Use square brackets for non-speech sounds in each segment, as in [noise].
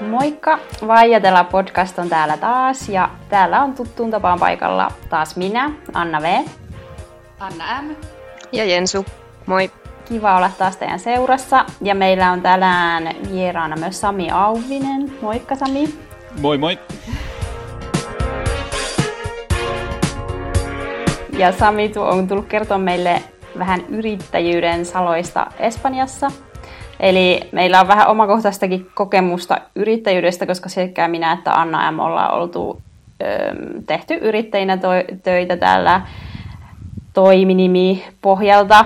Moikka! Vaijatella podcast on täällä taas ja täällä on tuttuun tapaan paikalla taas minä, Anna V. Anna M. Ja Jensu. Moi. Kiva olla taas teidän seurassa ja meillä on tänään vieraana myös Sami Auvinen. Moikka Sami. Moi moi. Ja Sami on tullut kertoa meille vähän yrittäjyyden saloista Espanjassa – Eli meillä on vähän omakohtaistakin kokemusta yrittäjyydestä, koska sekä minä että Anna M ollaan oltu ö, tehty yrittäjinä to- töitä täällä toiminimi pohjalta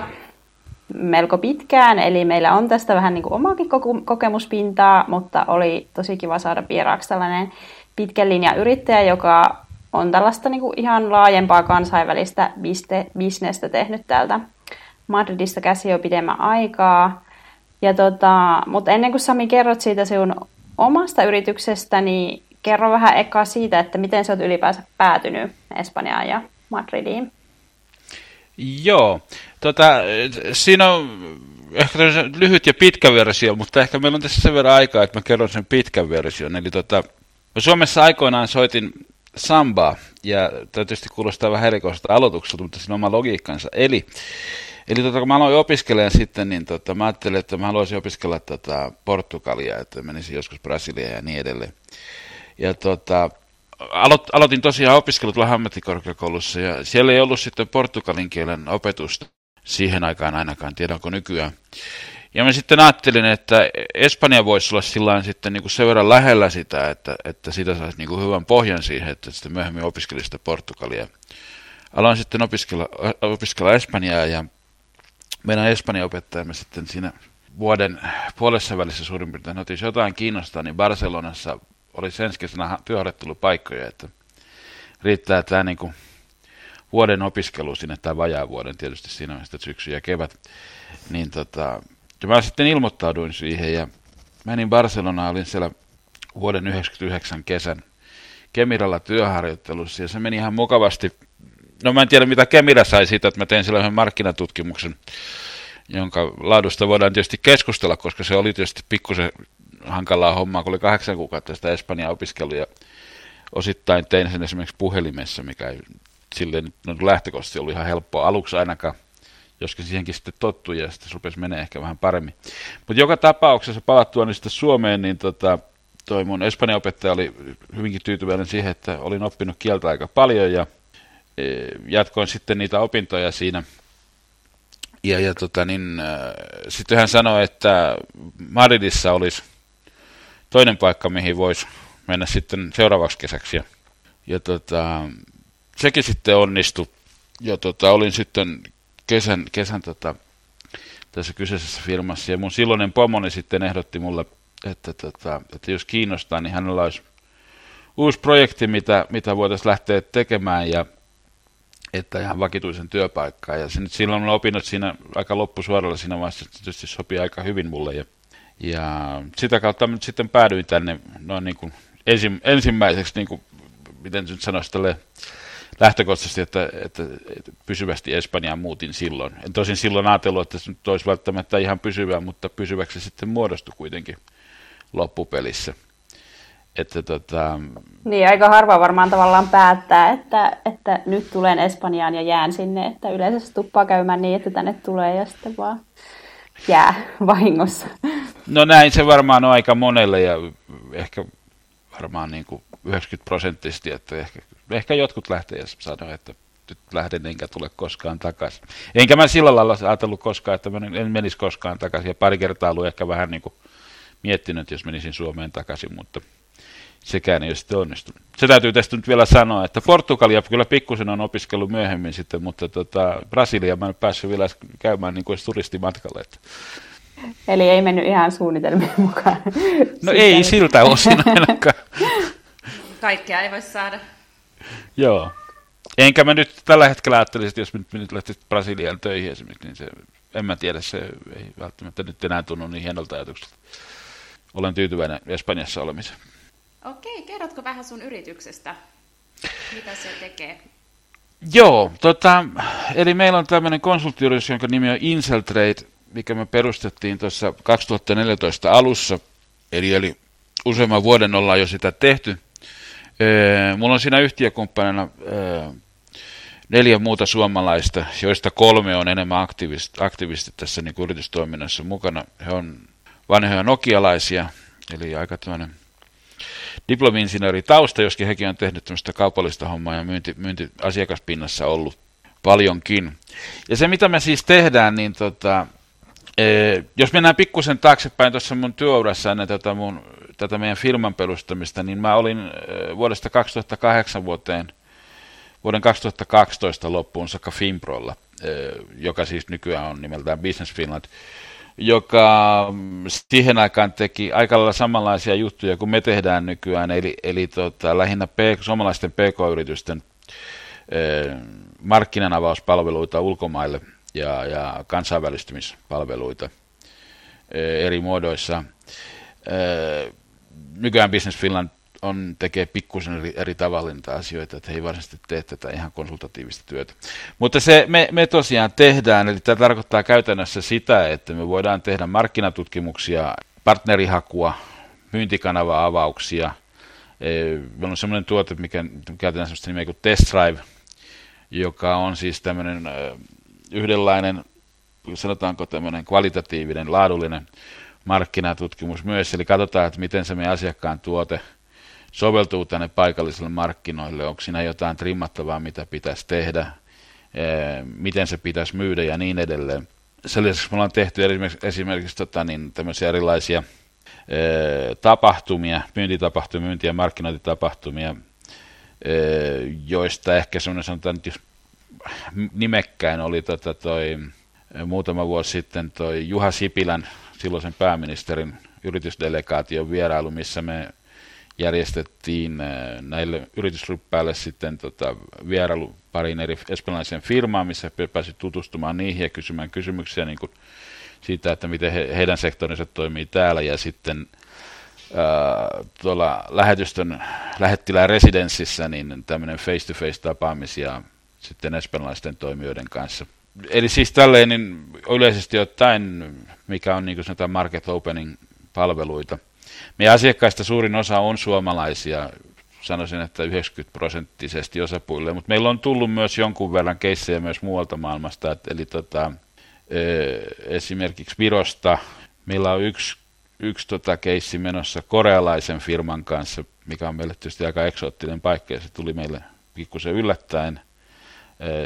melko pitkään, eli meillä on tästä vähän niin kuin omaakin kokemuspintaa, mutta oli tosi kiva saada vieraaksi tällainen pitkän linjan yrittäjä, joka on tällaista niin kuin ihan laajempaa kansainvälistä bisnestä tehnyt täältä Madridista käsi jo pidemmän aikaa. Ja tota, mutta ennen kuin Sami kerrot siitä sinun omasta yrityksestä, niin kerro vähän eka siitä, että miten sä oot ylipäänsä päätynyt Espanjaan ja Madridiin. Joo, tota, siinä on ehkä lyhyt ja pitkä versio, mutta ehkä meillä on tässä sen verran aikaa, että mä kerron sen pitkän version. Eli tota, Suomessa aikoinaan soitin sambaa, ja tietysti kuulostaa vähän erikoiselta aloitukselta, mutta siinä on oma logiikkansa. Eli Eli tota, kun mä aloin opiskelemaan sitten, niin tota, mä ajattelin, että mä haluaisin opiskella tota, Portugalia, että menisin joskus Brasiliaan ja niin edelleen. Ja tota, aloit, aloitin tosiaan opiskelut ammattikorkeakoulussa ja siellä ei ollut sitten portugalin kielen opetusta siihen aikaan ainakaan, tiedä onko nykyään. Ja mä sitten ajattelin, että Espanja voisi olla sillä sitten niin kuin sen verran lähellä sitä, että, että siitä saisi niin kuin hyvän pohjan siihen, että sitten myöhemmin opiskelisi sitä Portugalia. Aloin sitten opiskella, opiskella Espanjaa ja meidän espanjan opettajamme sitten siinä vuoden puolessa välissä suurin piirtein jos jotain kiinnostaa, niin Barcelonassa oli ensi kesänä työharjoittelupaikkoja, että riittää tämä niin kuin vuoden opiskelu sinne, tai vajaa vuoden tietysti siinä on sitten syksy ja kevät, niin tota, ja mä sitten ilmoittauduin siihen ja menin Barcelonaan, olin siellä vuoden 99 kesän Kemiralla työharjoittelussa ja se meni ihan mukavasti. No mä en tiedä mitä Kemira sai siitä, että mä tein siellä yhden markkinatutkimuksen, jonka laadusta voidaan tietysti keskustella, koska se oli tietysti pikkusen hankalaa hommaa, kun oli kahdeksan kuukautta sitä Espanjaa opiskelua ja osittain tein sen esimerkiksi puhelimessa, mikä ei silleen no, lähtökohtaisesti oli ihan helppoa aluksi ainakaan, joskin siihenkin sitten tottui ja sitten rupesi menee ehkä vähän paremmin. Mutta joka tapauksessa palattua niin sitten Suomeen, niin tota, toi mun espanjan opettaja oli hyvinkin tyytyväinen siihen, että olin oppinut kieltä aika paljon ja E, jatkoin sitten niitä opintoja siinä. Ja, ja tota, niin, äh, sitten hän sanoi, että Madridissa olisi toinen paikka, mihin voisi mennä sitten seuraavaksi kesäksi. Ja, ja tota, sekin sitten onnistui. Ja tota, olin sitten kesän, kesän tota, tässä kyseisessä firmassa. Ja mun silloinen pomoni sitten ehdotti mulle, että, tota, että jos kiinnostaa, niin hänellä olisi uusi projekti, mitä, mitä voitaisiin lähteä tekemään. Ja että ihan vakituisen työpaikkaa. Ja nyt silloin on opinnot siinä aika loppusuoralla siinä vaiheessa, että tietysti sopii aika hyvin mulle. Ja, ja sitä kautta nyt sitten päädyin tänne noin niin kuin ensi, ensimmäiseksi, niin kuin, miten nyt sanoisi, tälle lähtökohtaisesti, että, että, että pysyvästi Espanjaan muutin silloin. En tosin silloin ajatellut, että se nyt olisi välttämättä ihan pysyvää, mutta pysyväksi sitten muodostui kuitenkin loppupelissä. Että tota... Niin, aika harva varmaan tavallaan päättää, että, että nyt tulen Espanjaan ja jään sinne, että yleensä se tuppaa käymään niin, että tänne tulee ja sitten vaan jää vahingossa. No näin se varmaan on aika monelle ja ehkä varmaan niin kuin 90 prosenttisesti, että ehkä, ehkä jotkut lähtee ja sanoo, että nyt lähden enkä tule koskaan takaisin. Enkä mä sillä lailla ajatellut koskaan, että mä en menisi koskaan takaisin ja pari kertaa ollut ehkä vähän niin kuin miettinyt, jos menisin Suomeen takaisin, mutta sekään ei ole sitten onnistunut. Se täytyy tästä nyt vielä sanoa, että Portugalia kyllä pikkusen on opiskellut myöhemmin sitten, mutta tota, Brasilia mä en päässyt vielä käymään niin kuin turistimatkalle. Että. Eli ei mennyt ihan suunnitelmien mukaan. No ei siltä osin ainakaan. Kaikkea ei voi saada. Joo. Enkä mä nyt tällä hetkellä ajattelisi, että jos nyt, nyt lähtisit Brasiliaan töihin esimerkiksi, niin se, en mä tiedä, se ei välttämättä nyt enää tunnu niin hienolta ajatukselta. Olen tyytyväinen Espanjassa olemiseen. Okei, kerrotko vähän sun yrityksestä? Mitä se tekee? Joo, tota, eli meillä on tämmöinen konsulttiyritys, jonka nimi on Inseltrade, mikä me perustettiin tuossa 2014 alussa, eli, eli useamman vuoden ollaan jo sitä tehty. mulla on siinä yhtiökumppanina neljä muuta suomalaista, joista kolme on enemmän aktiivisesti, aktiivisesti tässä niin yritystoiminnassa mukana. He on vanhoja nokialaisia, eli aika tämmöinen diplomi-insinööri tausta, joskin hekin on tehnyt tämmöistä kaupallista hommaa ja myynti, myynti asiakaspinnassa ollut paljonkin. Ja se, mitä me siis tehdään, niin tota, e, jos mennään pikkusen taaksepäin tuossa mun työurassa ennen tätä, mun, tätä meidän firman perustamista, niin mä olin e, vuodesta 2008 vuoteen, vuoden 2012 loppuun saakka Finprolla, e, joka siis nykyään on nimeltään Business Finland joka siihen aikaan teki aika lailla samanlaisia juttuja kuin me tehdään nykyään, eli, eli tota, lähinnä P, suomalaisten pk-yritysten eh, markkinanavauspalveluita ulkomaille ja, ja kansainvälistymispalveluita eh, eri muodoissa. Eh, nykyään Business Finland on, tekee pikkusen eri, eri tavalla niitä asioita, että he ei varsinaisesti tee tätä ihan konsultatiivista työtä. Mutta se me, me tosiaan tehdään, eli tämä tarkoittaa käytännössä sitä, että me voidaan tehdä markkinatutkimuksia, partnerihakua, myyntikanava-avauksia. E, meillä on sellainen tuote, mikä käytetään sellaista nimeä kuin Test Drive, joka on siis tämmöinen yhdenlainen, sanotaanko tämmöinen kvalitatiivinen, laadullinen markkinatutkimus myös, eli katsotaan, että miten se meidän asiakkaan tuote – soveltuu tänne paikallisille markkinoille, onko siinä jotain trimmattavaa, mitä pitäisi tehdä, miten se pitäisi myydä ja niin edelleen. Sen lisäksi me ollaan tehty esimerkiksi, esimerkiksi tota, niin, tämmöisiä erilaisia tapahtumia, myyntitapahtumia, myynti- ja markkinointitapahtumia, joista ehkä semmoinen sanotaan, että jos nimekkäin oli tota toi, muutama vuosi sitten toi Juha Sipilän, silloisen pääministerin yritysdelegaation vierailu, missä me järjestettiin äh, näille yritysryppäille sitten tota, vierailu pariin eri espanjalaisen firmaan, missä pääsi tutustumaan niihin ja kysymään kysymyksiä niin kuin siitä, että miten he, heidän sektorinsa toimii täällä. Ja sitten äh, tuolla lähetystön lähettilään residenssissä niin tämmöinen face-to-face tapaamisia sitten espanjalaisten toimijoiden kanssa. Eli siis tälleen niin yleisesti ottaen, mikä on niin kuin sanotaan market opening palveluita – meidän asiakkaista suurin osa on suomalaisia, sanoisin, että 90 prosenttisesti osapuille, mutta meillä on tullut myös jonkun verran keissejä myös muualta maailmasta, että, eli tota, esimerkiksi Virosta meillä on yksi, yksi tota keissi menossa korealaisen firman kanssa, mikä on meille tietysti aika eksoottinen paikka, ja se tuli meille pikkusen yllättäen.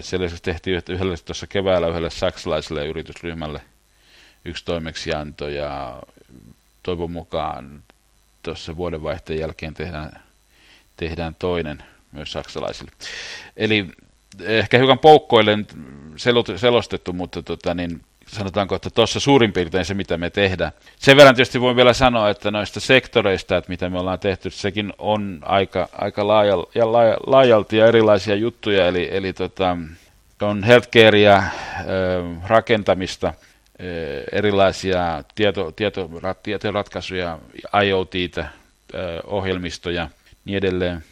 Sen lisäksi tehtiin yhdelle tuossa keväällä yhdelle saksalaiselle yritysryhmälle yksi toimeksianto, ja toivon mukaan tuossa vuodenvaihteen jälkeen tehdään, tehdään toinen myös saksalaisille. Eli ehkä hiukan poukkoillen selostettu, mutta tota, niin sanotaanko, että tuossa suurin piirtein se, mitä me tehdään. Sen verran tietysti voin vielä sanoa, että noista sektoreista, että mitä me ollaan tehty, sekin on aika, aika laajal, ja laajalti ja erilaisia juttuja, eli, eli tota, on healthcarea, rakentamista, erilaisia tieto, tieto, tietoratkaisuja, IoTitä, ohjelmistoja, niin edelleen,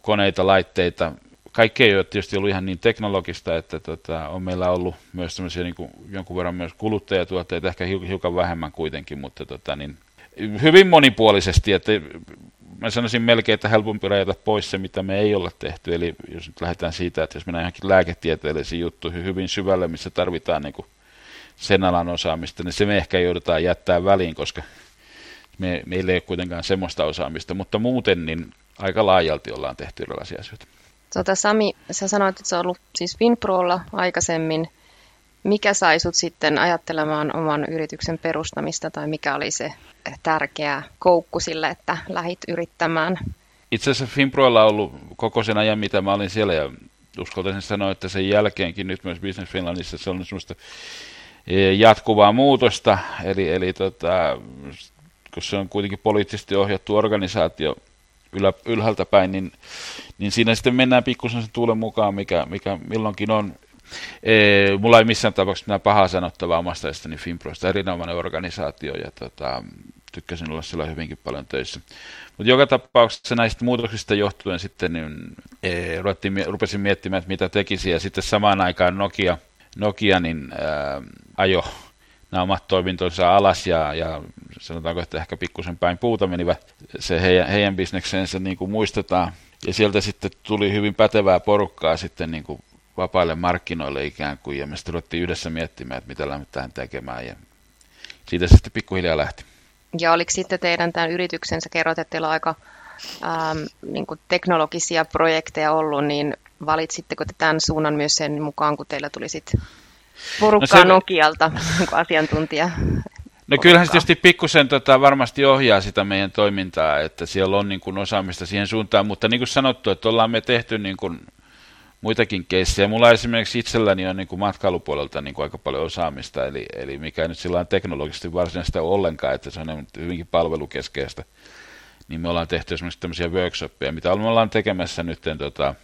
koneita, laitteita. Kaikki ei ole tietysti ollut ihan niin teknologista, että tota, on meillä ollut myös niin kuin, jonkun verran myös kuluttajatuotteita, ehkä hiukan vähemmän kuitenkin, mutta tota, niin, hyvin monipuolisesti, että mä sanoisin melkein, että helpompi rajata pois se, mitä me ei olla tehty. Eli jos nyt lähdetään siitä, että jos mennään johonkin lääketieteellisiin juttuihin hyvin syvälle, missä tarvitaan niin sen alan osaamista, niin se me ehkä joudutaan jättää väliin, koska me, meillä ei ole kuitenkaan semmoista osaamista, mutta muuten niin aika laajalti ollaan tehty erilaisia asioita. Tota, Sami, sä sanoit, että sä ollut siis Finprolla aikaisemmin. Mikä sai sut sitten ajattelemaan oman yrityksen perustamista tai mikä oli se tärkeä koukku sille, että lähit yrittämään? Itse asiassa Finproilla on ollut koko sen ajan, mitä mä olin siellä ja uskaltaisin sanoa, että sen jälkeenkin nyt myös Business Finlandissa se on semmoista E, jatkuvaa muutosta, eli, eli tota, kun se on kuitenkin poliittisesti ohjattu organisaatio ylä, ylhäältä päin, niin, niin siinä sitten mennään pikkusen sen tuulen mukaan, mikä, mikä milloinkin on. E, mulla ei missään tapauksessa mitään pahaa sanottavaa omasta niin Finprosta, erinomainen organisaatio ja tota, tykkäsin olla siellä hyvinkin paljon töissä. Mutta joka tapauksessa näistä muutoksista johtuen sitten niin, e, ruvettiin, rupesin miettimään, että mitä tekisi ja sitten samaan aikaan Nokia, Nokia niin, ää, ajo nämä omat toimintonsa alas ja, ja sanotaanko, että ehkä pikkusen päin puuta menivät se heidän, heidän bisneksensä niin kuin muistetaan. Ja sieltä sitten tuli hyvin pätevää porukkaa sitten niin kuin vapaille markkinoille ikään kuin, ja me sitten ruvettiin yhdessä miettimään, että mitä lähdetään tekemään, ja siitä se sitten pikkuhiljaa lähti. Ja oliko sitten teidän tämän yrityksensä, kerrot, että teillä on aika ähm, niin kuin teknologisia projekteja ollut, niin valitsitteko te tämän suunnan myös sen mukaan, kun teillä tuli sitten porukkaa no se... Nokialta [laughs] niin asiantuntija? No kyllähän se tietysti pikkusen tota, varmasti ohjaa sitä meidän toimintaa, että siellä on niin kuin, osaamista siihen suuntaan, mutta niin kuin sanottu, että ollaan me tehty niin kuin, muitakin keissejä. Mulla esimerkiksi itselläni on niin kuin matkailupuolelta niin kuin aika paljon osaamista, eli, eli mikä nyt sillä on teknologisesti varsinaista ollenkaan, että se on hyvinkin palvelukeskeistä. Niin me ollaan tehty esimerkiksi tämmöisiä workshoppeja, mitä me ollaan tekemässä nyt tota,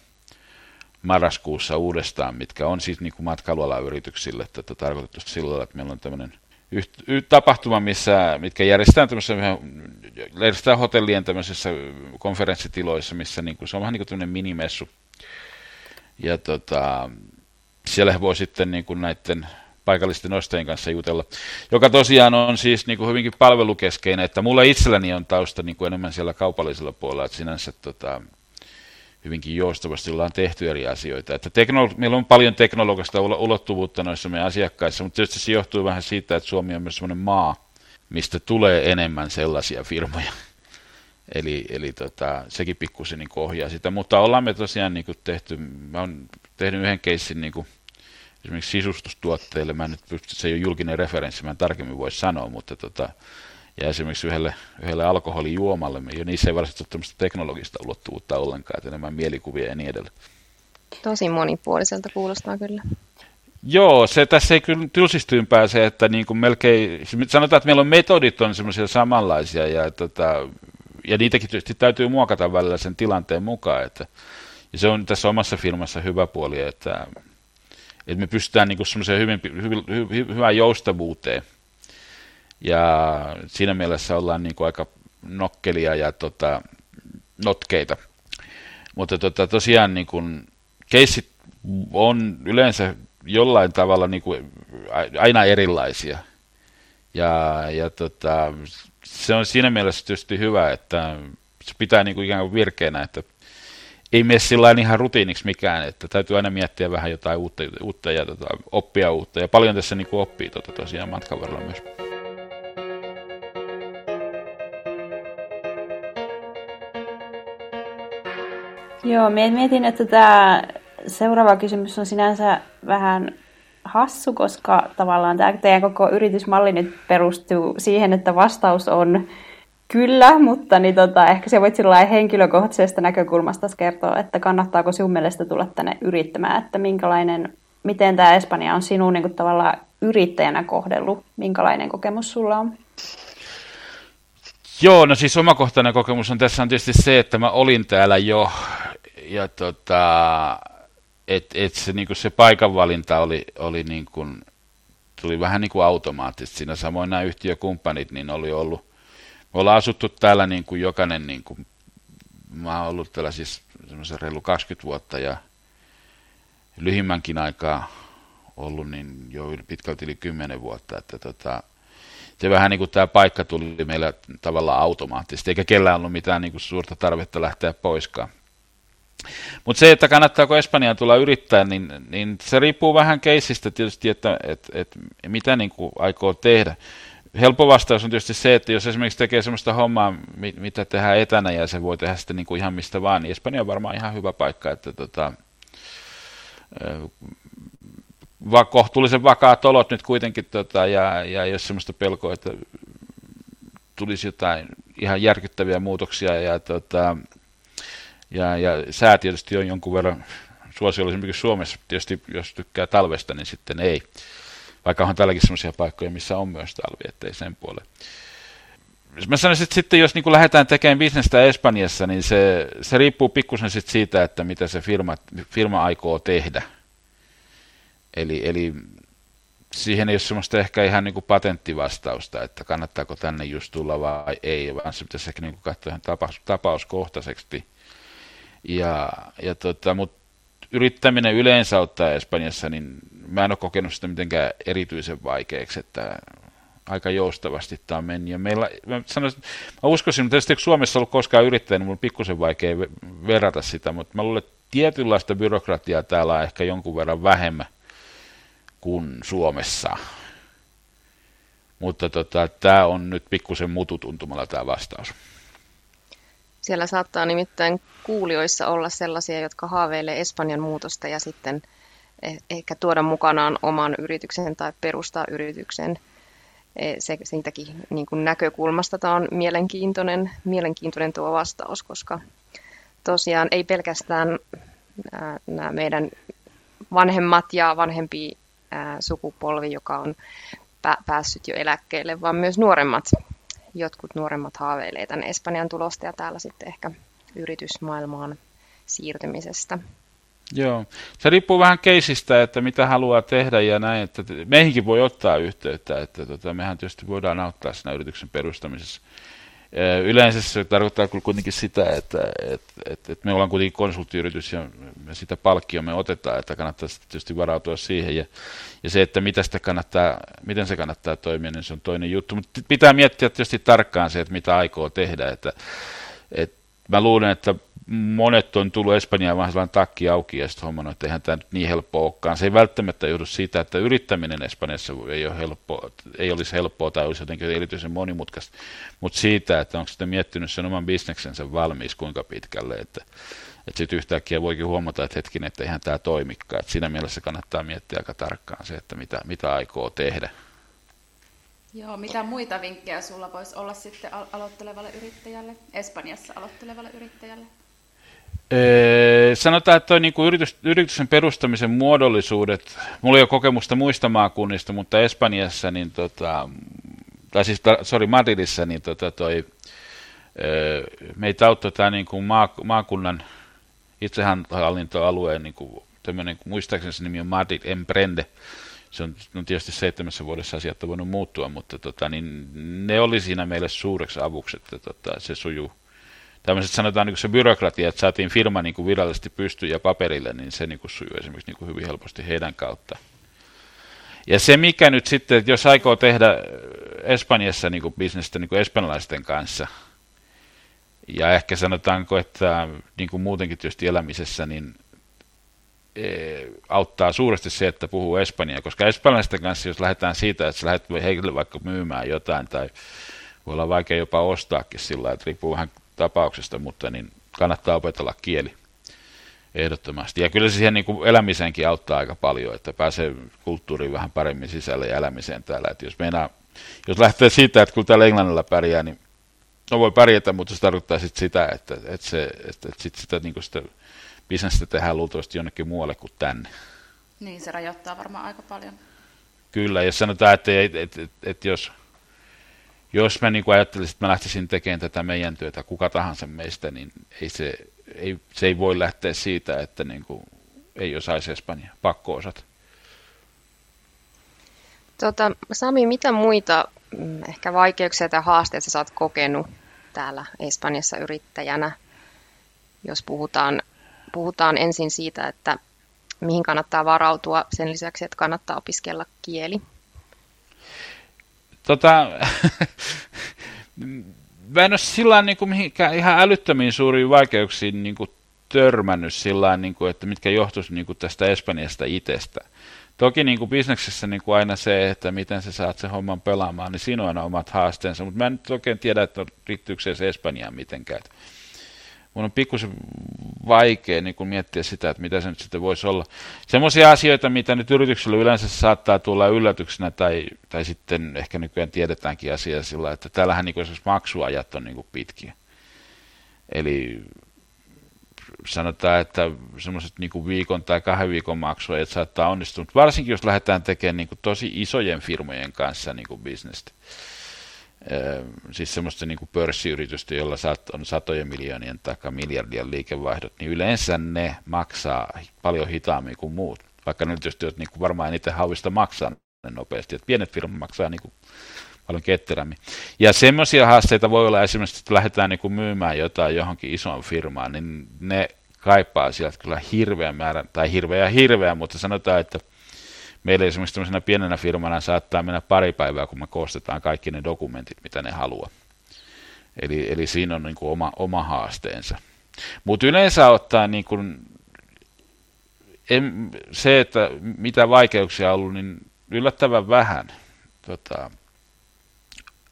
marraskuussa uudestaan, mitkä on siis niin kuin matkailualan yrityksille että tota, tarkoitettu sillä että meillä on tämmöinen yht, yht, tapahtuma, missä, mitkä järjestetään tämmöisessä järjestetään hotellien tämmöisissä konferenssitiloissa, missä niin kuin, se on vähän niin kuin tämmöinen minimessu, ja tota, siellä voi sitten niin kuin näiden paikallisten ostajien kanssa jutella, joka tosiaan on siis niin kuin hyvinkin palvelukeskeinen, että mulla itselläni on tausta niin kuin enemmän siellä kaupallisella puolella, että sinänsä tota, hyvinkin joustavasti ollaan tehty eri asioita. Että teknolo- meillä on paljon teknologista ulottuvuutta noissa meidän asiakkaissa, mutta tietysti se johtuu vähän siitä, että Suomi on myös sellainen maa, mistä tulee enemmän sellaisia firmoja, [laughs] Eli, eli tota, sekin pikkusen niin ohjaa sitä, mutta ollaan me tosiaan niin kuin tehty, mä oon tehnyt yhden keissin niin kuin, esimerkiksi sisustustuotteille, mä en nyt pysty, se ei ole julkinen referenssi, mä en tarkemmin voi sanoa, mutta tota, ja esimerkiksi yhdelle, yhdelle alkoholijuomalle, jo niissä ei varsinaisesti ole tämmöistä teknologista ulottuvuutta ollenkaan, että enemmän mielikuvia ja niin edelleen. Tosi monipuoliselta kuulostaa kyllä. Joo, se tässä ei kyllä tylsistyyn pääse, että niin kuin melkein, sanotaan, että meillä on metodit on semmoisia samanlaisia ja tota, ja niitäkin tietysti täytyy muokata välillä sen tilanteen mukaan, että, ja se on tässä omassa firmassa hyvä puoli, että, että me pystytään niin semmoiseen hyvin, hyvin, hyvin, hyvään joustavuuteen, ja siinä mielessä ollaan niin kuin aika nokkelia ja tota, notkeita. Mutta tota, tosiaan niin kuin, keissit on yleensä jollain tavalla niin kuin aina erilaisia. Ja, ja tota, se on siinä mielessä tietysti hyvä, että se pitää niin kuin ikään kuin virkeänä, että ei mene sillä ihan rutiiniksi mikään, että täytyy aina miettiä vähän jotain uutta, uutta ja tota, oppia uutta. Ja paljon tässä niin kuin oppii tota, tosiaan matkan varrella myös. Joo, mietin, että tämä seuraava kysymys on sinänsä vähän hassu, koska tavallaan tämä teidän koko yritysmalli nyt perustuu siihen, että vastaus on kyllä, mutta niin tota, ehkä se voit sillä henkilökohtaisesta näkökulmasta kertoa, että kannattaako sinun mielestä tulla tänne yrittämään, että minkälainen, miten tämä Espanja on sinun niin tavallaan yrittäjänä kohdellut, minkälainen kokemus sulla on? Joo, no siis omakohtainen kokemus on tässä on tietysti se, että mä olin täällä jo ja tota, että et se, niin se paikanvalinta oli, oli niin kuin, tuli vähän niin kuin automaattisesti siinä. Samoin nämä yhtiökumppanit niin oli ollut, me ollaan asuttu täällä niin kuin jokainen, niin kuin, mä oon ollut täällä siis semmoisen reilu 20 vuotta ja lyhimmänkin aikaa ollut niin jo pitkälti yli 10 vuotta, että tota, se vähän niin kuin tämä paikka tuli meillä tavallaan automaattisesti, eikä kellään ollut mitään niin kuin suurta tarvetta lähteä poiskaan. Mutta se, että kannattaako Espanjaan tulla yrittää, niin, niin se riippuu vähän keisistä tietysti, että et, et, mitä niin kuin aikoo tehdä. Helppo vastaus on tietysti se, että jos esimerkiksi tekee sellaista hommaa, mitä tehdään etänä ja se voi tehdä sitten niin kuin ihan mistä vaan, niin Espanja on varmaan ihan hyvä paikka, että tota, va, kohtuullisen vakaat olot nyt kuitenkin, tota, ja, ja jos sellaista pelkoa, että tulisi jotain ihan järkyttäviä muutoksia ja tota, ja, ja sää tietysti on jonkun verran suosiolla Suomessa. Tietysti jos tykkää talvesta, niin sitten ei. Vaikka on tälläkin sellaisia paikkoja, missä on myös talvi, ettei sen puolelle. mä sanoisin, että sitten jos niin lähdetään tekemään bisnestä Espanjassa, niin se, se riippuu pikkusen sit siitä, että mitä se firma, firma aikoo tehdä. Eli, eli siihen ei ole semmoista ehkä ihan niin kuin patenttivastausta, että kannattaako tänne just tulla vai ei, vaan se pitäisi ehkä niin kuin katsoa ihan tapaus, tapauskohtaisesti. Ja, ja tota, mutta yrittäminen yleensä ottaa Espanjassa, niin mä en ole kokenut sitä mitenkään erityisen vaikeaksi, että aika joustavasti tämä on mennyt. Ja meillä, mä, sanoisin, mä uskoisin, että tietysti Suomessa ollut koskaan yrittäjä, niin mun on pikkusen vaikea verrata sitä, mutta mä luulen, että tietynlaista byrokratiaa täällä on ehkä jonkun verran vähemmän kuin Suomessa. Mutta tota, tämä on nyt pikkusen mututuntumalla tämä vastaus. Siellä saattaa nimittäin kuulijoissa olla sellaisia, jotka haaveilee Espanjan muutosta ja sitten eh, ehkä tuoda mukanaan oman yrityksen tai perustaa yrityksen. Eh, se, siitäkin niin kuin näkökulmasta tämä on mielenkiintoinen, mielenkiintoinen tuo vastaus, koska tosiaan ei pelkästään nämä meidän vanhemmat ja vanhempi sukupolvi, joka on päässyt jo eläkkeelle, vaan myös nuoremmat jotkut nuoremmat haaveilee tänne Espanjan tulosta ja täällä sitten ehkä yritysmaailmaan siirtymisestä. Joo, se riippuu vähän keisistä, että mitä haluaa tehdä ja näin, että meihinkin voi ottaa yhteyttä, että tota, mehän tietysti voidaan auttaa siinä yrityksen perustamisessa. Yleensä se tarkoittaa kuitenkin sitä, että, että, että, että me ollaan kuitenkin konsulttiyritys ja me sitä palkkia me otetaan, että kannattaa tietysti varautua siihen. Ja, ja se, että mitä sitä kannattaa, miten se kannattaa toimia, niin se on toinen juttu. Mutta pitää miettiä tietysti tarkkaan se, että mitä aikoo tehdä. Että, että mä luulen, että monet on tullut Espanjaan vähän sellainen takki auki ja sitten hommannut, että eihän tämä nyt niin helppoa olekaan. Se ei välttämättä johdu siitä, että yrittäminen Espanjassa ei, ole helppoa, ei olisi helppoa tai olisi jotenkin erityisen monimutkaista, mutta siitä, että onko sitten miettinyt sen oman bisneksensä valmis kuinka pitkälle, että, että sitten yhtäkkiä voikin huomata, että hetkinen, että eihän tämä toimikaan. Että siinä mielessä kannattaa miettiä aika tarkkaan se, että mitä, mitä aikoo tehdä. Joo, mitä muita vinkkejä sulla voisi olla sitten aloittelevalle yrittäjälle, Espanjassa aloittelevalle yrittäjälle? Sanotaan, että toi niinku yritys, yrityksen perustamisen muodollisuudet, mulla ei ole kokemusta muista maakunnista, mutta Espanjassa, niin tota, tai siis, sorry, Madridissa, niin tota toi, meitä auttoi tämä niinku maa, maakunnan itsehallintoalueen, niinku, tämmöinen, muistaakseni se nimi on Madrid Emprende, se on, no tietysti seitsemässä vuodessa asiat on voinut muuttua, mutta tota, niin ne oli siinä meille suureksi avuksi, että tota, se sujuu tämmöiset sanotaan niin se byrokratia, että saatiin firma niin kuin virallisesti pystyyn ja paperille, niin se niin kuin sujuu esimerkiksi niin kuin hyvin helposti heidän kautta. Ja se mikä nyt sitten, että jos aikoo tehdä Espanjassa niin kuin bisnestä niin kuin espanjalaisten kanssa, ja ehkä sanotaanko, että niin kuin muutenkin tietysti elämisessä, niin e, auttaa suuresti se, että puhuu espanjaa, koska espanjalaisten kanssa, jos lähdetään siitä, että sä lähdet heille vaikka myymään jotain, tai voi olla vaikea jopa ostaakin sillä että riippuu vähän tapauksesta, mutta niin kannattaa opetella kieli ehdottomasti. Ja kyllä se siihen niin kuin elämiseenkin auttaa aika paljon, että pääsee kulttuuriin vähän paremmin sisälle ja elämiseen täällä. Että jos, meinaa, jos lähtee siitä, että kun täällä Englannilla pärjää, niin no voi pärjätä, mutta se tarkoittaa sitten sitä, että, että, se, että, että sit sitä, niin sitä bisnestä tehdään luultavasti jonnekin muualle kuin tänne. Niin, se rajoittaa varmaan aika paljon. Kyllä, ja sanotaan, että, että, että, että, että jos jos mä niin ajattelisin, että mä lähtisin tekemään tätä meidän työtä, kuka tahansa meistä, niin ei se, ei, se ei voi lähteä siitä, että niin kuin ei osaisi Espanja, pakko osata. Tota, Sami, mitä muita mm, ehkä vaikeuksia tai haasteita sä oot kokenut täällä Espanjassa yrittäjänä, jos puhutaan, puhutaan ensin siitä, että mihin kannattaa varautua sen lisäksi, että kannattaa opiskella kieli? Tota, [laughs] mä en ole sillä niin mihinkään ihan älyttömiin suuriin vaikeuksiin niin kuin törmännyt sillä niin kuin, että mitkä johtuisi niin kuin tästä Espanjasta itsestä. Toki niin kuin bisneksessä niin kuin aina se, että miten sä saat sen homman pelaamaan, niin siinä on aina omat haasteensa, mutta mä en nyt oikein tiedä, että riittyykö se Espanjaan mitenkään mun on pikkusen vaikea niin kun miettiä sitä, että mitä se nyt sitten voisi olla. Semmoisia asioita, mitä nyt yrityksellä yleensä saattaa tulla yllätyksenä, tai, tai sitten ehkä nykyään tiedetäänkin asia sillä, että täällähän niin esimerkiksi maksuajat on niin pitkiä. Eli sanotaan, että semmoiset niin viikon tai kahden viikon maksuajat saattaa onnistua, varsinkin jos lähdetään tekemään niin tosi isojen firmojen kanssa niin bisnestä siis semmoista niin kuin pörssiyritystä, jolla on satojen miljoonien tai miljardien liikevaihdot, niin yleensä ne maksaa paljon hitaammin kuin muut. Vaikka ne tietysti niin kuin varmaan eniten hauvista maksaa ne nopeasti. Että pienet firmat maksaa niin kuin paljon ketterämmin. Ja semmoisia haasteita voi olla esimerkiksi, että lähdetään niin kuin myymään jotain johonkin isoon firmaan, niin ne kaipaa sieltä kyllä hirveän määrän, tai hirveä ja hirveä, mutta sanotaan, että meillä esimerkiksi tämmöisenä pienenä firmana saattaa mennä pari päivää, kun me koostetaan kaikki ne dokumentit, mitä ne haluaa. Eli, eli siinä on niin kuin oma, oma haasteensa. Mutta yleensä ottaa niin kuin, en, se, että mitä vaikeuksia on ollut, niin yllättävän vähän. Tota,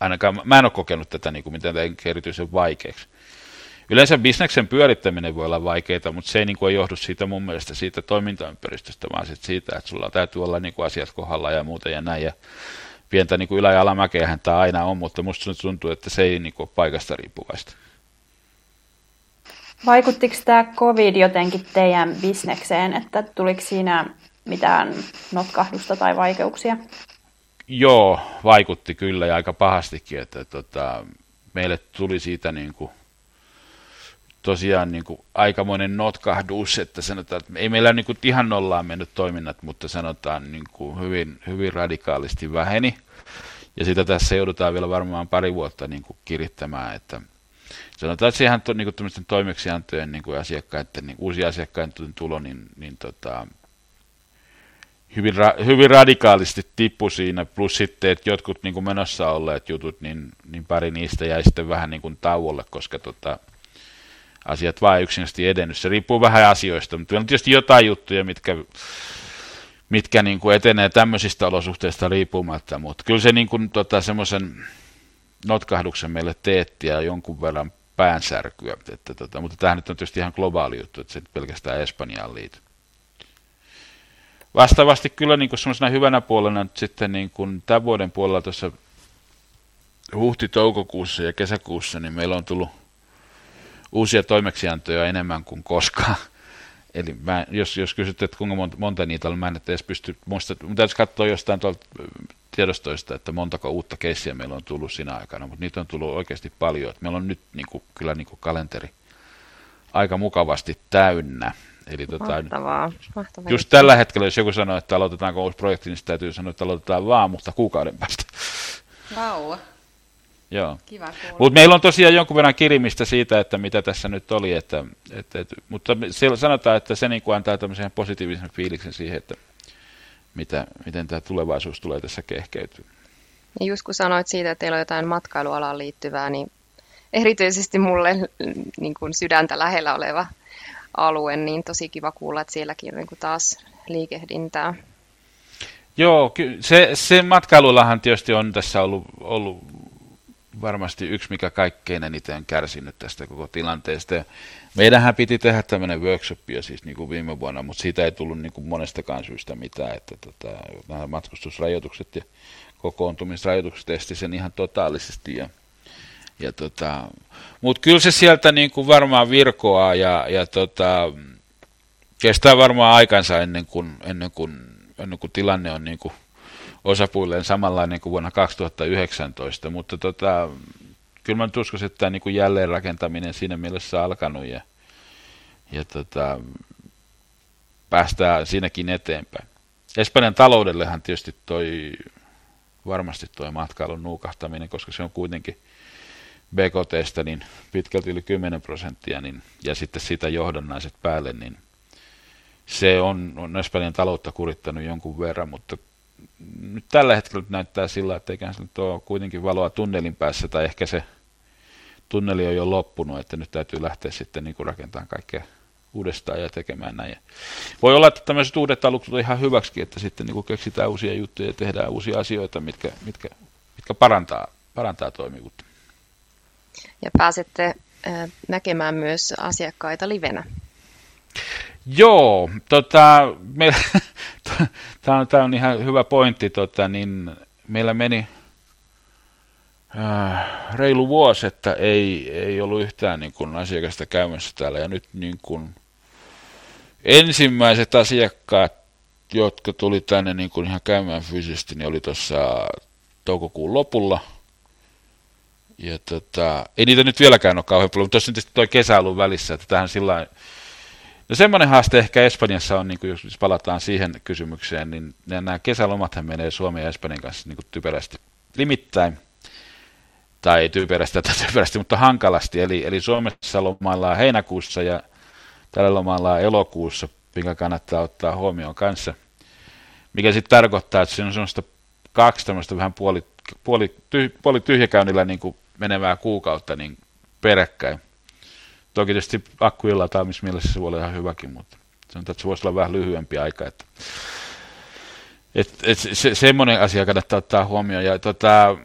ainakaan mä en ole kokenut tätä niin kuin mitään erityisen vaikeaksi. Yleensä bisneksen pyörittäminen voi olla vaikeaa, mutta se ei, niin kuin, johdu siitä mun mielestä siitä toimintaympäristöstä, vaan siitä, että sulla täytyy olla niin kuin, asiat kohdalla ja muuta ja näin. Ja pientä niin kuin ylä- ja alamäkeähän tämä aina on, mutta musta tuntuu, että se ei niin kuin, paikasta riippuvaista. Vaikuttiko tämä COVID jotenkin teidän bisnekseen, että tuliko siinä mitään notkahdusta tai vaikeuksia? Joo, vaikutti kyllä ja aika pahastikin, että tota, meille tuli siitä niin kuin, tosiaan niin kuin aikamoinen notkahdus, että sanotaan, että ei meillä niin kuin ihan nollaan mennyt toiminnat, mutta sanotaan niin kuin hyvin, hyvin radikaalisti väheni. Ja sitä tässä joudutaan vielä varmaan pari vuotta niin kuin kirittämään, että sanotaan, että siihen niin kuin toimeksiantojen niin kuin asiakkaiden, niin uusia asiakkaiden tulo, niin, niin tota, hyvin, ra, hyvin radikaalisti tippu siinä, plus sitten, että jotkut niin kuin menossa olleet jutut, niin, niin pari niistä jäi sitten vähän niin kuin tauolle, koska tota, asiat vaan yksinkertaisesti edennyt. Se riippuu vähän asioista, mutta on tietysti jotain juttuja, mitkä, mitkä niin kuin etenee tämmöisistä olosuhteista riippumatta, mutta kyllä se niin kuin, tota, semmoisen notkahduksen meille teetti ja jonkun verran päänsärkyä, että, tota, mutta tämä nyt on tietysti ihan globaali juttu, että se nyt pelkästään Espanjaan liity. Vastaavasti kyllä niin semmoisena hyvänä puolena että sitten niin kuin tämän vuoden puolella tuossa huhti-toukokuussa ja kesäkuussa, niin meillä on tullut uusia toimeksiantoja enemmän kuin koskaan. [laughs] Eli mä, jos, jos kysyt, että kuinka monta, monta niitä on, mä en edes pysty, muista, mun täytyisi katsoa jostain tuolta tiedostoista, että montako uutta keissiä meillä on tullut siinä aikana, mutta niitä on tullut oikeasti paljon. Että meillä on nyt niin kuin, kyllä niin kuin kalenteri aika mukavasti täynnä. Eli tota, Mahtavaa. Mahtavaa. just tällä hetkellä, jos joku sanoo, että aloitetaanko uusi projekti, niin täytyy sanoa, että aloitetaan vaan, mutta kuukauden päästä. Vau. Joo. Kiva kuulla. Mutta meillä on tosiaan jonkun verran kirimistä siitä, että mitä tässä nyt oli, että, että, että, mutta sanotaan, että se niin kuin antaa tämmöisen positiivisen fiiliksen siihen, että mitä, miten tämä tulevaisuus tulee tässä kehkeytyä. Ja just kun sanoit siitä, että teillä on jotain matkailualaan liittyvää, niin erityisesti mulle niin kuin sydäntä lähellä oleva alue, niin tosi kiva kuulla, että sielläkin on niin kuin taas liikehdintää. Joo, se, se matkailullahan tietysti on tässä ollut, ollut varmasti yksi, mikä kaikkein eniten kärsinyt tästä koko tilanteesta. Meidänhän piti tehdä tämmöinen workshop siis niin kuin viime vuonna, mutta siitä ei tullut niin kuin monestakaan syystä mitään, että tota, nämä matkustusrajoitukset ja kokoontumisrajoitukset esti sen ihan totaalisesti. Ja, ja tota, mutta kyllä se sieltä niin kuin varmaan virkoaa ja, ja tota, kestää varmaan aikansa ennen kuin, ennen kuin, ennen kuin tilanne on niin kuin osapuilleen samanlainen kuin vuonna 2019, mutta tota, kyllä mä nyt uskoisin, että tämä niin jälleenrakentaminen siinä mielessä alkanut ja, ja tota, päästään siinäkin eteenpäin. Espanjan taloudellehan tietysti toi, varmasti tuo matkailun nuukahtaminen, koska se on kuitenkin BKTstä niin pitkälti yli 10 prosenttia, niin, ja sitten sitä johdonnaiset päälle, niin se on, on Espanjan taloutta kurittanut jonkun verran, mutta nyt tällä hetkellä näyttää sillä, että se nyt ole kuitenkin valoa tunnelin päässä, tai ehkä se tunneli on jo loppunut, että nyt täytyy lähteä sitten niin kuin rakentamaan kaikkea uudestaan ja tekemään näin. Voi olla, että tämmöiset uudet alukset on ihan hyväksi, että sitten niin kuin keksitään uusia juttuja ja tehdään uusia asioita, mitkä, mitkä, mitkä parantaa, parantaa toimivuutta. Ja pääsette näkemään myös asiakkaita livenä. Joo, tota, me, [laughs] tämä on, on ihan hyvä pointti. Tota, niin meillä meni äh, reilu vuosi, että ei, ei ollut yhtään niin kuin, asiakasta käymässä täällä. Ja nyt niin kuin, ensimmäiset asiakkaat, jotka tuli tänne niin kuin ihan käymään fyysisesti, niin oli tuossa toukokuun lopulla. ja tota, ei niitä nyt vieläkään ole kauhean paljon, mutta tuossa on tietysti tuo kesä ollut välissä, että tähän sillä No semmoinen haaste ehkä Espanjassa on, niin kuin jos palataan siihen kysymykseen, niin nämä kesälomathan menee Suomen ja Espanjan kanssa niin kuin typerästi limittäin. Tai typerästi tai [laughs] typerästi, mutta hankalasti. Eli, eli Suomessa lomaillaan heinäkuussa ja tällä lomaillaan elokuussa, mikä kannattaa ottaa huomioon kanssa. Mikä sitten tarkoittaa, että siinä on semmoista kaksi tämmöistä vähän puoli, puoli, tyh, puoli tyhjäkäynnillä niin kuin menevää kuukautta niin peräkkäin. Toki tietysti akkujen lataamismielessä se voi olla ihan hyväkin, mutta sanotaan, että se voisi olla vähän lyhyempi aika. Että, et, et se, semmoinen asia kannattaa ottaa huomioon. Ja tota,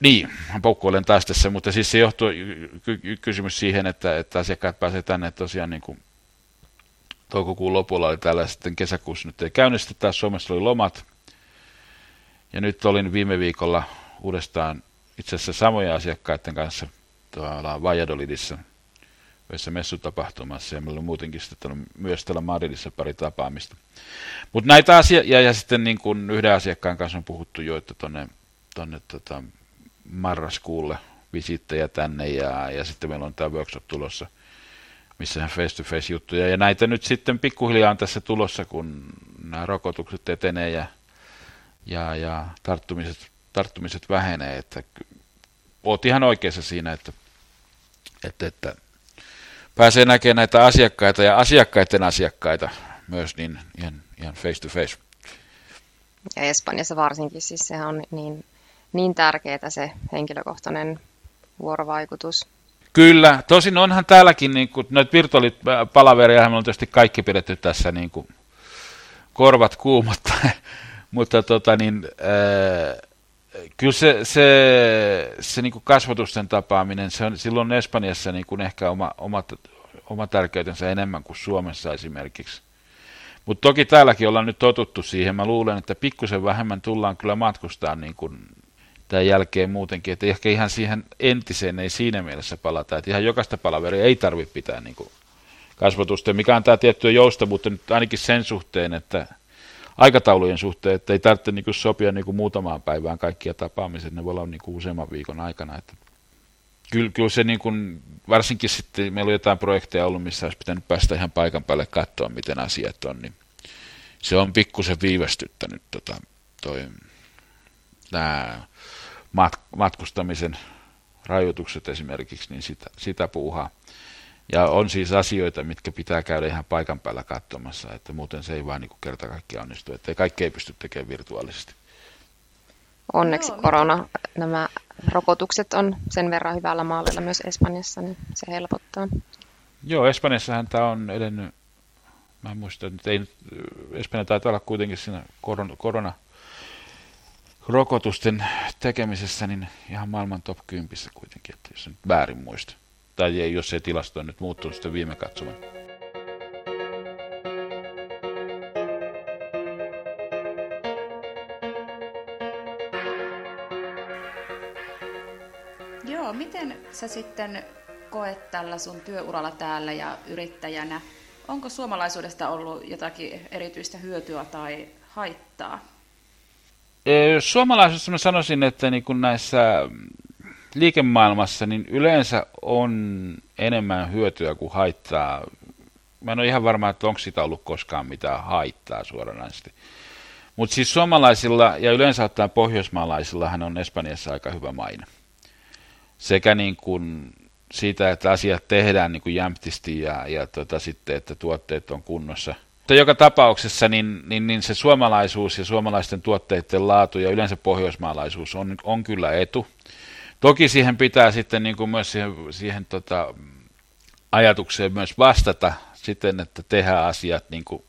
niin, poukkoilen taas tässä, mutta siis se johtuu ky- kysymys siihen, että, että asiakkaat pääsevät tänne tosiaan niin kuin toukokuun lopulla oli täällä sitten kesäkuussa nyt ei käynnistetä, Suomessa oli lomat. Ja nyt olin viime viikolla uudestaan itse asiassa samoja asiakkaiden kanssa tuolla Valladolidissa yhdessä messutapahtumassa ja meillä on muutenkin sitten myös täällä Madridissa pari tapaamista. Mutta näitä asioita, ja, sitten niin kuin yhden asiakkaan kanssa on puhuttu jo, että tuonne tonne, tota, marraskuulle visittejä tänne ja, ja sitten meillä on tämä workshop tulossa, missä face-to-face juttuja. Ja näitä nyt sitten pikkuhiljaa on tässä tulossa, kun nämä rokotukset etenee ja, ja, ja tarttumiset, tarttumiset vähenee. Että oot ihan oikeassa siinä, että, että, että pääsee näkemään näitä asiakkaita ja asiakkaiden asiakkaita myös niin ihan, ihan face to face. Ja Espanjassa varsinkin, siis se on niin, niin tärkeää se henkilökohtainen vuorovaikutus. Kyllä, tosin onhan täälläkin, niin kuin, noita virtuaalipalaveria me on tietysti kaikki pidetty tässä niin kuin, korvat kuumat, [laughs] mutta tota niin, ää, kyllä se, se, se niin kuin kasvatusten tapaaminen, se on silloin Espanjassa niin kuin ehkä oma, oma, oma tärkeytensä enemmän kuin Suomessa esimerkiksi. Mutta toki täälläkin ollaan nyt totuttu siihen. Mä luulen, että pikkusen vähemmän tullaan kyllä matkustaa niin kuin tämän jälkeen muutenkin. Että ehkä ihan siihen entiseen ei siinä mielessä palata. Että ihan jokaista palaveria ei tarvitse pitää niin kuin kasvatusten, mikä antaa tiettyä joustavuutta nyt ainakin sen suhteen, että aikataulujen suhteen, että ei tarvitse niin kuin sopia niin kuin muutamaan päivään kaikkia tapaamiset, ne voi olla niin kuin useamman viikon aikana. Että kyllä, kyllä se niin kuin, varsinkin sitten, meillä on jotain projekteja ollut, missä olisi pitänyt päästä ihan paikan päälle katsoa, miten asiat on, niin se on pikkusen viivästyttänyt tota, toi, nämä mat, matkustamisen rajoitukset esimerkiksi, niin sitä, sitä puuhaa. Ja on siis asioita, mitkä pitää käydä ihan paikan päällä katsomassa, että muuten se ei vaan niin kerta kaikkiaan onnistu, että kaikki ei pysty tekemään virtuaalisesti. Onneksi Joo, korona, nämä rokotukset on sen verran hyvällä mallilla myös Espanjassa, niin se helpottaa. Joo, Espanjassahan tämä on edennyt, mä en muista, että ei, Espanja taitaa olla kuitenkin siinä korona, korona rokotusten tekemisessä niin ihan maailman top 10 kuitenkin, että jos nyt väärin muista. Tai ei, jos ei tilasto on nyt muuttunut sitten viime katsomaan. Joo, miten sä sitten koet tällä sun työuralla täällä ja yrittäjänä? Onko suomalaisuudesta ollut jotakin erityistä hyötyä tai haittaa? Suomalaisuudessa mä sanoisin, että niin kuin näissä liikemaailmassa niin yleensä on enemmän hyötyä kuin haittaa. Mä en ole ihan varma, että onko sitä ollut koskaan mitään haittaa suoranaisesti. Mutta siis suomalaisilla ja yleensä ottaen pohjoismaalaisillahan on Espanjassa aika hyvä maine. Sekä niin kuin siitä, että asiat tehdään niin kuin jämptisti ja, ja tota sitten, että tuotteet on kunnossa. Mutta joka tapauksessa niin, niin, niin se suomalaisuus ja suomalaisten tuotteiden laatu ja yleensä pohjoismaalaisuus on, on kyllä etu. Toki siihen pitää sitten niin kuin myös siihen, siihen tota, ajatukseen myös vastata siten, että tehdään asiat niin kuin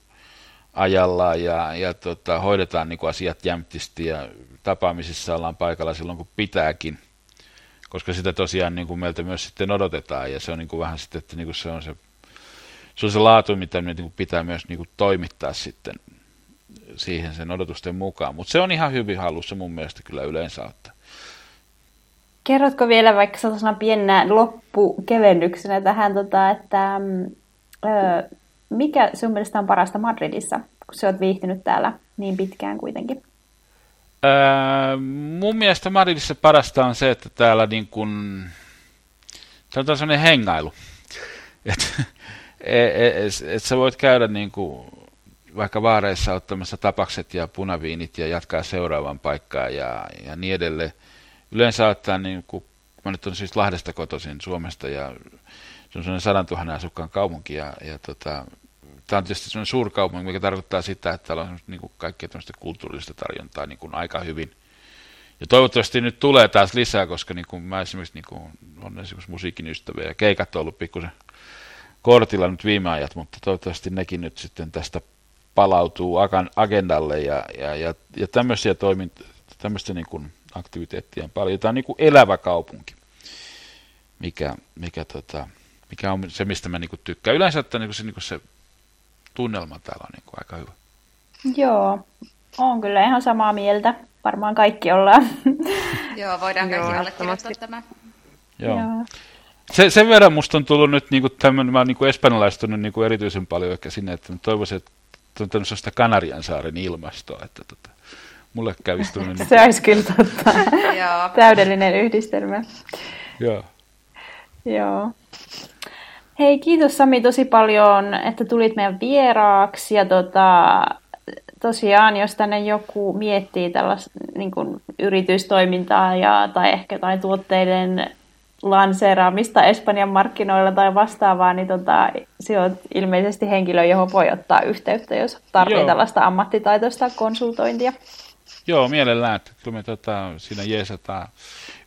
ajallaan ja, ja tota, hoidetaan niin kuin asiat jämptisti ja tapaamisissa ollaan paikalla silloin, kun pitääkin. Koska sitä tosiaan niin kuin meiltä myös sitten odotetaan ja se on niin kuin vähän sitten, että niin kuin se on se, se on se laatu, mitä me niin kuin pitää myös niin kuin toimittaa sitten siihen sen odotusten mukaan. Mutta se on ihan hyvin halussa mun mielestä kyllä yleensä ottaa. Kerrotko vielä vaikka sellaisena pienenä loppukevennyksenä tähän, tota, että ö, mikä sun mielestä on parasta Madridissa, kun sä oot viihtynyt täällä niin pitkään kuitenkin? Öö, mun mielestä Madridissa parasta on se, että täällä niin kun, on sellainen hengailu. [laughs] Et, et, et, et sä voit käydä niin kuin vaikka vaareissa ottamassa tapakset ja punaviinit ja jatkaa seuraavan paikkaan ja, ja niin edelleen. Yleensä ottaa, niin kuin, mä nyt on siis Lahdesta kotoisin Suomesta ja se on sellainen sadan tuhannen asukkaan kaupunki ja, ja tota, tämä on tietysti sellainen suurkaupunki, mikä tarkoittaa sitä, että täällä on niin kuin kaikkea tämmöistä kulttuurista tarjontaa niin kuin aika hyvin. Ja toivottavasti nyt tulee taas lisää, koska niin kuin mä esimerkiksi niin kuin, on esimerkiksi musiikin ystäviä ja keikat on ollut pikkusen kortilla nyt viime ajat, mutta toivottavasti nekin nyt sitten tästä palautuu agendalle ja, ja, ja, ja tämmöisiä toimintoja, tämmöistä niin kuin aktiviteettia on paljon. Tämä on niin kuin elävä kaupunki, mikä, mikä, tota, mikä on se, mistä mä niin kuin tykkään. Yleensä että niin kuin se, niin kuin se tunnelma täällä on niin kuin aika hyvä. Joo, on kyllä ihan samaa mieltä. Varmaan kaikki ollaan. [laughs] Joo, voidaan kaikki allekirjoittaa tämä. Joo. Joo. Se, sen verran musta on tullut nyt niinku tämmöinen, mä oon niinku espanjalaistunut niinku erityisen paljon ehkä sinne, että toivoisin, että on tämmöistä Kanarian saaren ilmastoa, että tota, mulle kävisi tämmöinen... se olisi kyllä totta. Täydellinen yhdistelmä. Joo. Joo. Hei, kiitos Sami tosi paljon, että tulit meidän vieraaksi. Ja tota, tosiaan, jos tänne joku miettii tällaista niin yritystoimintaa ja, tai ehkä jotain tuotteiden lanseeraamista Espanjan markkinoilla tai vastaavaa, niin tota, se on ilmeisesti henkilö, johon voi ottaa yhteyttä, jos tarvitsee tällaista ammattitaitoista konsultointia. Joo, mielellään. Kyllä me tota, siinä jeesataan.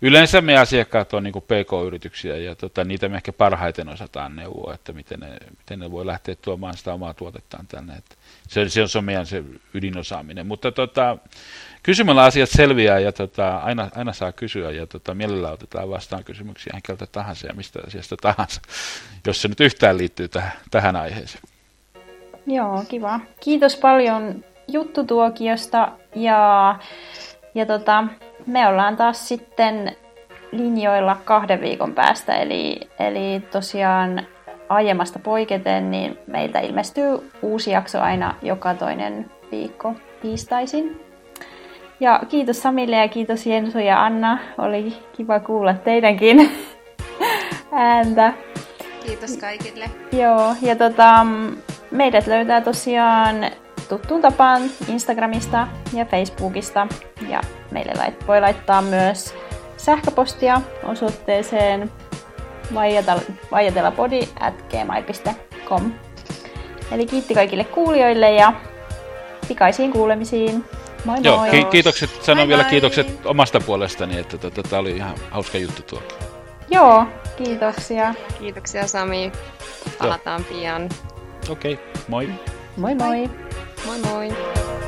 Yleensä me asiakkaat on niin PK-yrityksiä ja tota, niitä me ehkä parhaiten osataan neuvoa, että miten ne, miten ne voi lähteä tuomaan sitä omaa tuotettaan tänne. Että se, se on se meidän se ydinosaaminen. Mutta tota, kysymällä asiat selviää ja tota, aina, aina saa kysyä ja tota, mielellään otetaan vastaan kysymyksiä keneltä tahansa ja mistä asiasta tahansa, jos se nyt yhtään liittyy tähän, tähän aiheeseen. Joo, kiva. Kiitos paljon juttutuokiosta ja, ja tota, me ollaan taas sitten linjoilla kahden viikon päästä, eli, eli tosiaan aiemmasta poiketen, niin meiltä ilmestyy uusi jakso aina joka toinen viikko tiistaisin. Ja kiitos Samille ja kiitos Jensu ja Anna. Oli kiva kuulla teidänkin [laughs] ääntä. Kiitos kaikille. Joo, ja tota, meidät löytää tosiaan tuttuun tapaan Instagramista ja Facebookista. Ja meille lait, voi laittaa myös sähköpostia osoitteeseen vaijatelapodi.gmail.com Eli kiitti kaikille kuulijoille ja pikaisiin kuulemisiin. Moi Joo, moi. Ki- kiitokset, sanon moi vielä moi. kiitokset omasta puolestani, että tämä tota, oli ihan hauska juttu tuo. Joo, kiitoksia. Kiitoksia Sami. Palataan Joo. pian. Okei, okay, moi. Moi moi. Moi Moin, moin.